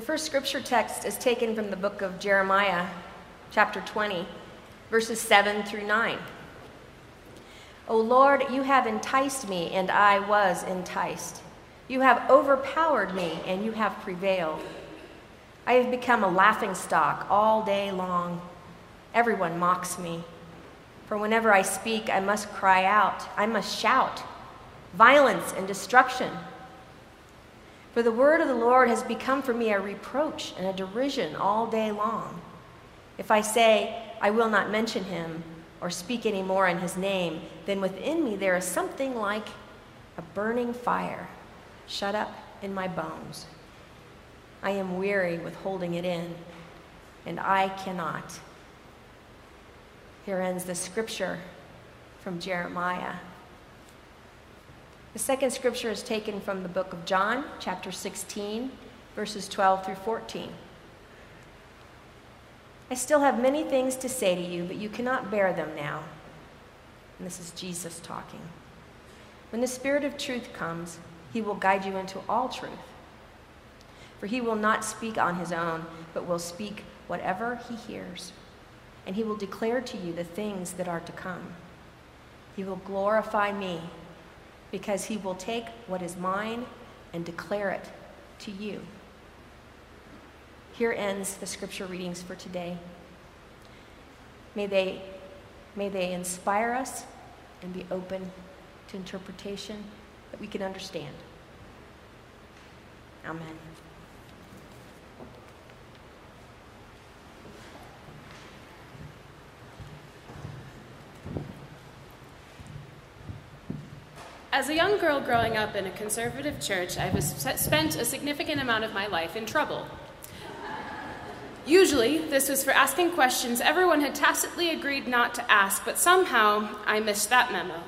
The first scripture text is taken from the book of Jeremiah, chapter 20, verses 7 through 9. O Lord, you have enticed me, and I was enticed. You have overpowered me, and you have prevailed. I have become a laughing stock all day long. Everyone mocks me. For whenever I speak, I must cry out, I must shout violence and destruction. For the word of the Lord has become for me a reproach and a derision all day long. If I say, I will not mention him or speak any more in his name, then within me there is something like a burning fire shut up in my bones. I am weary with holding it in, and I cannot. Here ends the scripture from Jeremiah. The second scripture is taken from the book of John, chapter 16, verses 12 through 14. I still have many things to say to you, but you cannot bear them now. And this is Jesus talking. When the Spirit of truth comes, he will guide you into all truth. For he will not speak on his own, but will speak whatever he hears. And he will declare to you the things that are to come. He will glorify me because he will take what is mine and declare it to you. Here ends the scripture readings for today. May they, may they inspire us and be open to interpretation that we can understand. Amen. As a young girl growing up in a conservative church, I've spent a significant amount of my life in trouble. Usually, this was for asking questions everyone had tacitly agreed not to ask, but somehow I missed that memo.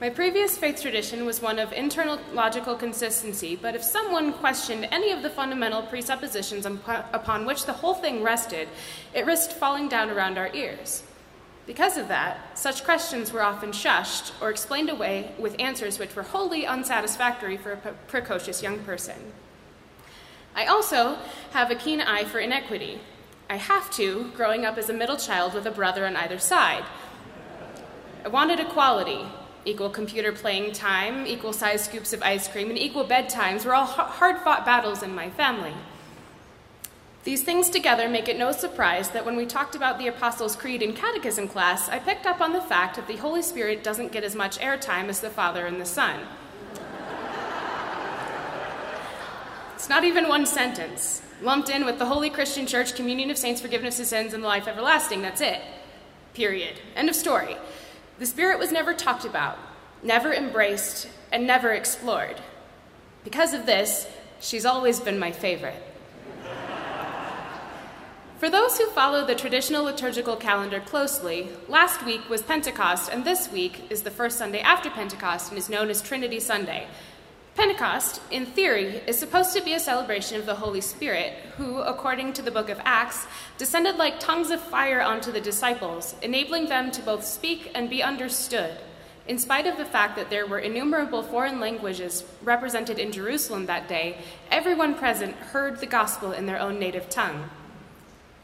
My previous faith tradition was one of internal logical consistency, but if someone questioned any of the fundamental presuppositions upon which the whole thing rested, it risked falling down around our ears. Because of that, such questions were often shushed or explained away with answers which were wholly unsatisfactory for a precocious young person. I also have a keen eye for inequity. I have to, growing up as a middle child with a brother on either side. I wanted equality equal computer playing time, equal sized scoops of ice cream, and equal bedtimes were all hard fought battles in my family. These things together make it no surprise that when we talked about the Apostles' Creed in catechism class, I picked up on the fact that the Holy Spirit doesn't get as much airtime as the Father and the Son. it's not even one sentence, lumped in with the Holy Christian Church, communion of saints, forgiveness of sins, and the life everlasting. That's it. Period. End of story. The Spirit was never talked about, never embraced, and never explored. Because of this, she's always been my favorite. For those who follow the traditional liturgical calendar closely, last week was Pentecost, and this week is the first Sunday after Pentecost and is known as Trinity Sunday. Pentecost, in theory, is supposed to be a celebration of the Holy Spirit, who, according to the book of Acts, descended like tongues of fire onto the disciples, enabling them to both speak and be understood, in spite of the fact that there were innumerable foreign languages represented in Jerusalem that day, everyone present heard the gospel in their own native tongue.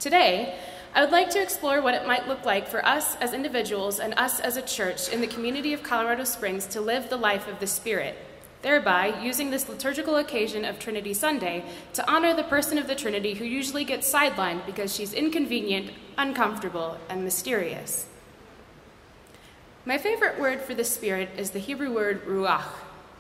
Today, I would like to explore what it might look like for us as individuals and us as a church in the community of Colorado Springs to live the life of the Spirit, thereby using this liturgical occasion of Trinity Sunday to honor the person of the Trinity who usually gets sidelined because she's inconvenient, uncomfortable, and mysterious. My favorite word for the Spirit is the Hebrew word ruach.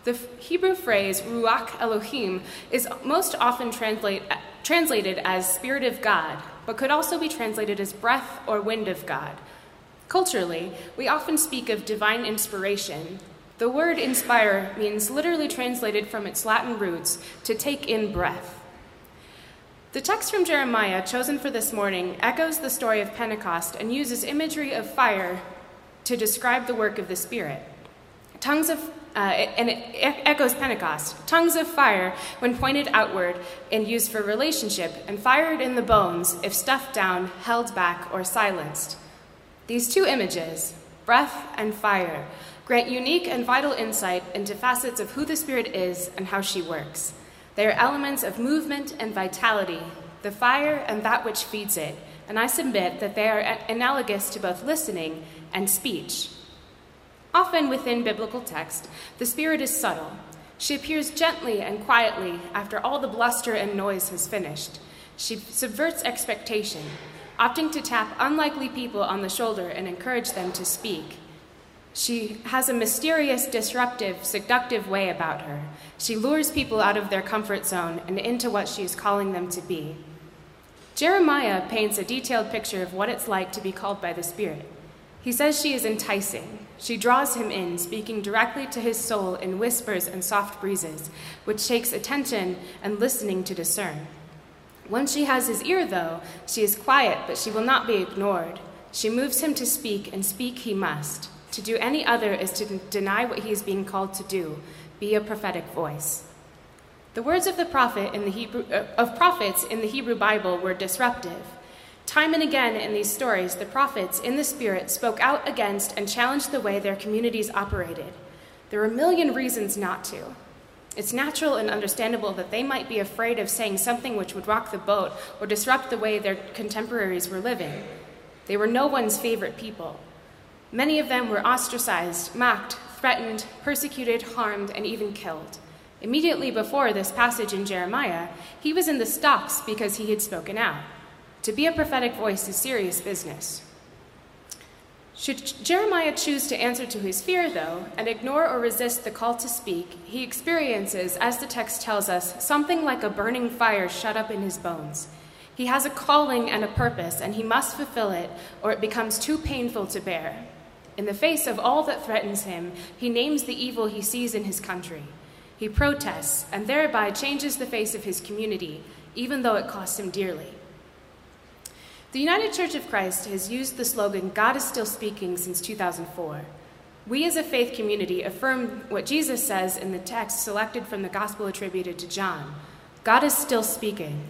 The Hebrew phrase ruach Elohim is most often translate, translated as Spirit of God, but could also be translated as breath or wind of God. Culturally, we often speak of divine inspiration. The word inspire means literally translated from its Latin roots to take in breath. The text from Jeremiah chosen for this morning echoes the story of Pentecost and uses imagery of fire to describe the work of the Spirit. Tongues of uh, and it echoes Pentecost. Tongues of fire, when pointed outward and used for relationship, and fired in the bones if stuffed down, held back, or silenced. These two images, breath and fire, grant unique and vital insight into facets of who the Spirit is and how she works. They are elements of movement and vitality, the fire and that which feeds it, and I submit that they are analogous to both listening and speech. Often within biblical text, the Spirit is subtle. She appears gently and quietly after all the bluster and noise has finished. She subverts expectation, opting to tap unlikely people on the shoulder and encourage them to speak. She has a mysterious, disruptive, seductive way about her. She lures people out of their comfort zone and into what she is calling them to be. Jeremiah paints a detailed picture of what it's like to be called by the Spirit. He says she is enticing. She draws him in, speaking directly to his soul in whispers and soft breezes, which takes attention and listening to discern. Once she has his ear, though, she is quiet, but she will not be ignored. She moves him to speak, and speak he must. To do any other is to deny what he is being called to do, be a prophetic voice. The words of the prophet in the Hebrew, uh, of prophets in the Hebrew Bible were disruptive. Time and again in these stories, the prophets in the Spirit spoke out against and challenged the way their communities operated. There were a million reasons not to. It's natural and understandable that they might be afraid of saying something which would rock the boat or disrupt the way their contemporaries were living. They were no one's favorite people. Many of them were ostracized, mocked, threatened, persecuted, harmed, and even killed. Immediately before this passage in Jeremiah, he was in the stocks because he had spoken out. To be a prophetic voice is serious business. Should Jeremiah choose to answer to his fear, though, and ignore or resist the call to speak, he experiences, as the text tells us, something like a burning fire shut up in his bones. He has a calling and a purpose, and he must fulfill it, or it becomes too painful to bear. In the face of all that threatens him, he names the evil he sees in his country. He protests and thereby changes the face of his community, even though it costs him dearly. The United Church of Christ has used the slogan, God is still speaking, since 2004. We as a faith community affirm what Jesus says in the text selected from the gospel attributed to John God is still speaking.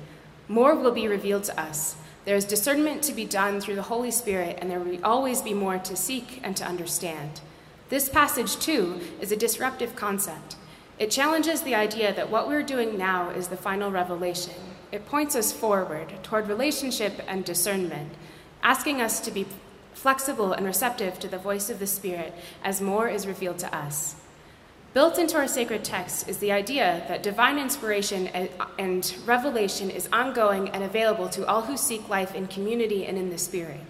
More will be revealed to us. There is discernment to be done through the Holy Spirit, and there will always be more to seek and to understand. This passage, too, is a disruptive concept. It challenges the idea that what we're doing now is the final revelation. It points us forward toward relationship and discernment, asking us to be flexible and receptive to the voice of the Spirit as more is revealed to us. Built into our sacred text is the idea that divine inspiration and revelation is ongoing and available to all who seek life in community and in the Spirit.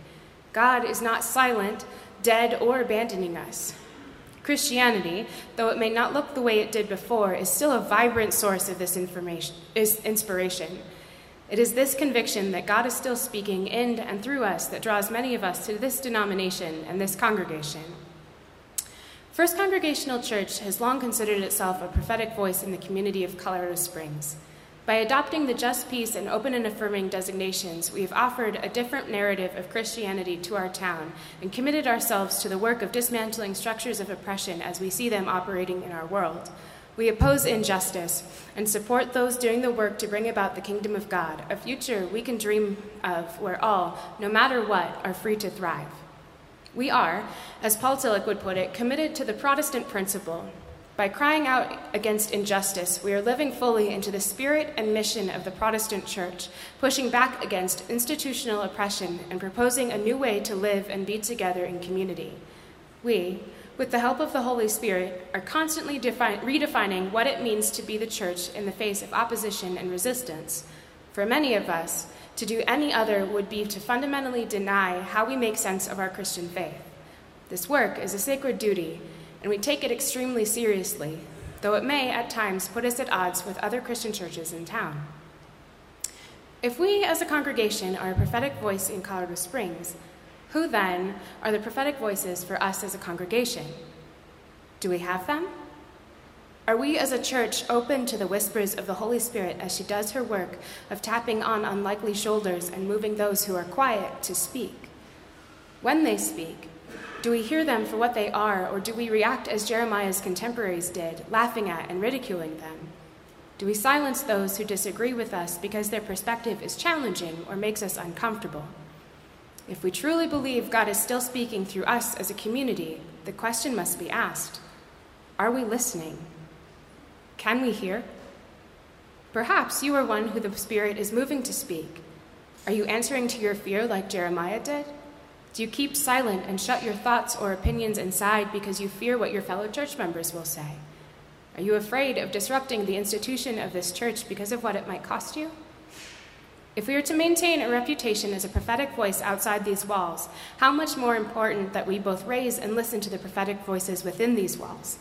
God is not silent, dead, or abandoning us. Christianity, though it may not look the way it did before, is still a vibrant source of this information, is inspiration. It is this conviction that God is still speaking in and through us that draws many of us to this denomination and this congregation. First Congregational Church has long considered itself a prophetic voice in the community of Colorado Springs. By adopting the just peace and open and affirming designations, we have offered a different narrative of Christianity to our town and committed ourselves to the work of dismantling structures of oppression as we see them operating in our world. We oppose injustice and support those doing the work to bring about the kingdom of God, a future we can dream of where all, no matter what, are free to thrive. We are, as Paul Tillich would put it, committed to the Protestant principle by crying out against injustice, we are living fully into the spirit and mission of the Protestant Church, pushing back against institutional oppression and proposing a new way to live and be together in community. We, with the help of the Holy Spirit, are constantly redefining what it means to be the church in the face of opposition and resistance. For many of us, to do any other would be to fundamentally deny how we make sense of our Christian faith. This work is a sacred duty and we take it extremely seriously, though it may at times put us at odds with other Christian churches in town. If we as a congregation are a prophetic voice in Colorado Springs, who then are the prophetic voices for us as a congregation? Do we have them? Are we as a church open to the whispers of the Holy Spirit as she does her work of tapping on unlikely shoulders and moving those who are quiet to speak? When they speak, do we hear them for what they are, or do we react as Jeremiah's contemporaries did, laughing at and ridiculing them? Do we silence those who disagree with us because their perspective is challenging or makes us uncomfortable? If we truly believe God is still speaking through us as a community, the question must be asked Are we listening? Can we hear? Perhaps you are one who the Spirit is moving to speak. Are you answering to your fear like Jeremiah did? Do you keep silent and shut your thoughts or opinions inside because you fear what your fellow church members will say? Are you afraid of disrupting the institution of this church because of what it might cost you? If we are to maintain a reputation as a prophetic voice outside these walls, how much more important that we both raise and listen to the prophetic voices within these walls.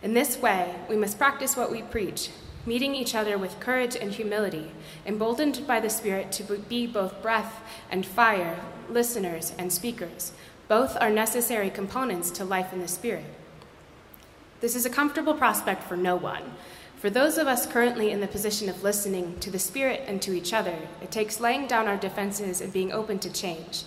In this way, we must practice what we preach, meeting each other with courage and humility, emboldened by the Spirit to be both breath and fire, listeners and speakers. Both are necessary components to life in the Spirit. This is a comfortable prospect for no one. For those of us currently in the position of listening to the Spirit and to each other, it takes laying down our defenses and being open to change.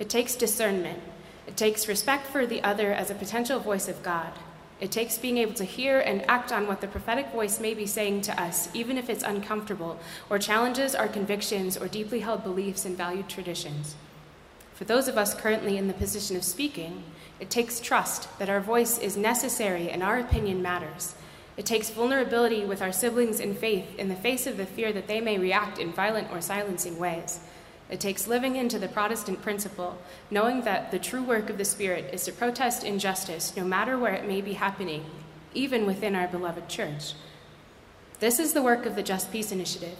It takes discernment. It takes respect for the other as a potential voice of God. It takes being able to hear and act on what the prophetic voice may be saying to us, even if it's uncomfortable or challenges our convictions or deeply held beliefs and valued traditions. For those of us currently in the position of speaking, it takes trust that our voice is necessary and our opinion matters. It takes vulnerability with our siblings in faith in the face of the fear that they may react in violent or silencing ways. It takes living into the Protestant principle, knowing that the true work of the Spirit is to protest injustice no matter where it may be happening, even within our beloved church. This is the work of the Just Peace Initiative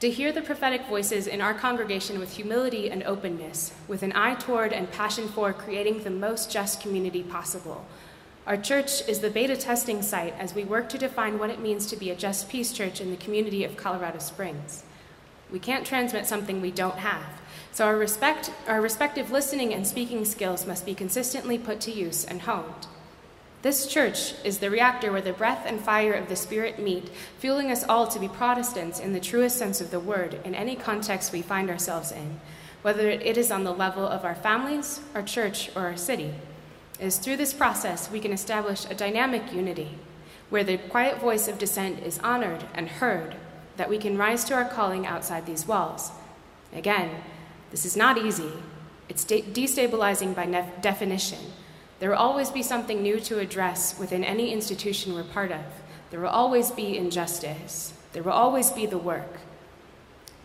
to hear the prophetic voices in our congregation with humility and openness, with an eye toward and passion for creating the most just community possible. Our church is the beta testing site as we work to define what it means to be a just peace church in the community of Colorado Springs. We can't transmit something we don't have, so our, respect, our respective listening and speaking skills must be consistently put to use and honed. This church is the reactor where the breath and fire of the Spirit meet, fueling us all to be Protestants in the truest sense of the word in any context we find ourselves in, whether it is on the level of our families, our church, or our city. It is through this process we can establish a dynamic unity, where the quiet voice of dissent is honored and heard, that we can rise to our calling outside these walls. Again, this is not easy. It's de- destabilizing by nef- definition there will always be something new to address within any institution we're part of. There will always be injustice. There will always be the work.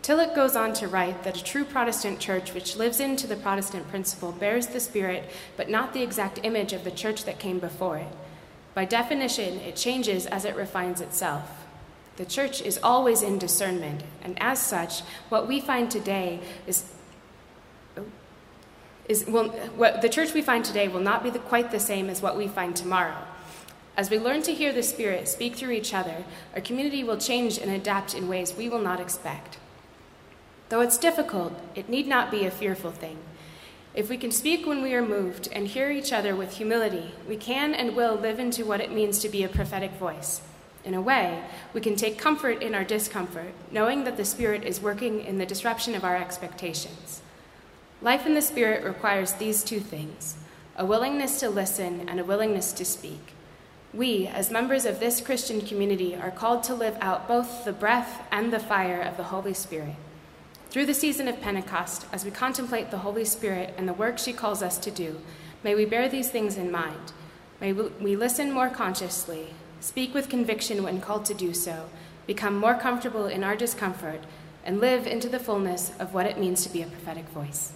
Tillich goes on to write that a true Protestant church which lives into the Protestant principle bears the spirit, but not the exact image of the church that came before it. By definition, it changes as it refines itself. The church is always in discernment, and as such, what we find today is oh, is will, what the church we find today will not be the, quite the same as what we find tomorrow. As we learn to hear the Spirit speak through each other, our community will change and adapt in ways we will not expect. Though it's difficult, it need not be a fearful thing. If we can speak when we are moved and hear each other with humility, we can and will live into what it means to be a prophetic voice. In a way, we can take comfort in our discomfort, knowing that the Spirit is working in the disruption of our expectations. Life in the Spirit requires these two things a willingness to listen and a willingness to speak. We, as members of this Christian community, are called to live out both the breath and the fire of the Holy Spirit. Through the season of Pentecost, as we contemplate the Holy Spirit and the work she calls us to do, may we bear these things in mind. May we listen more consciously, speak with conviction when called to do so, become more comfortable in our discomfort, and live into the fullness of what it means to be a prophetic voice.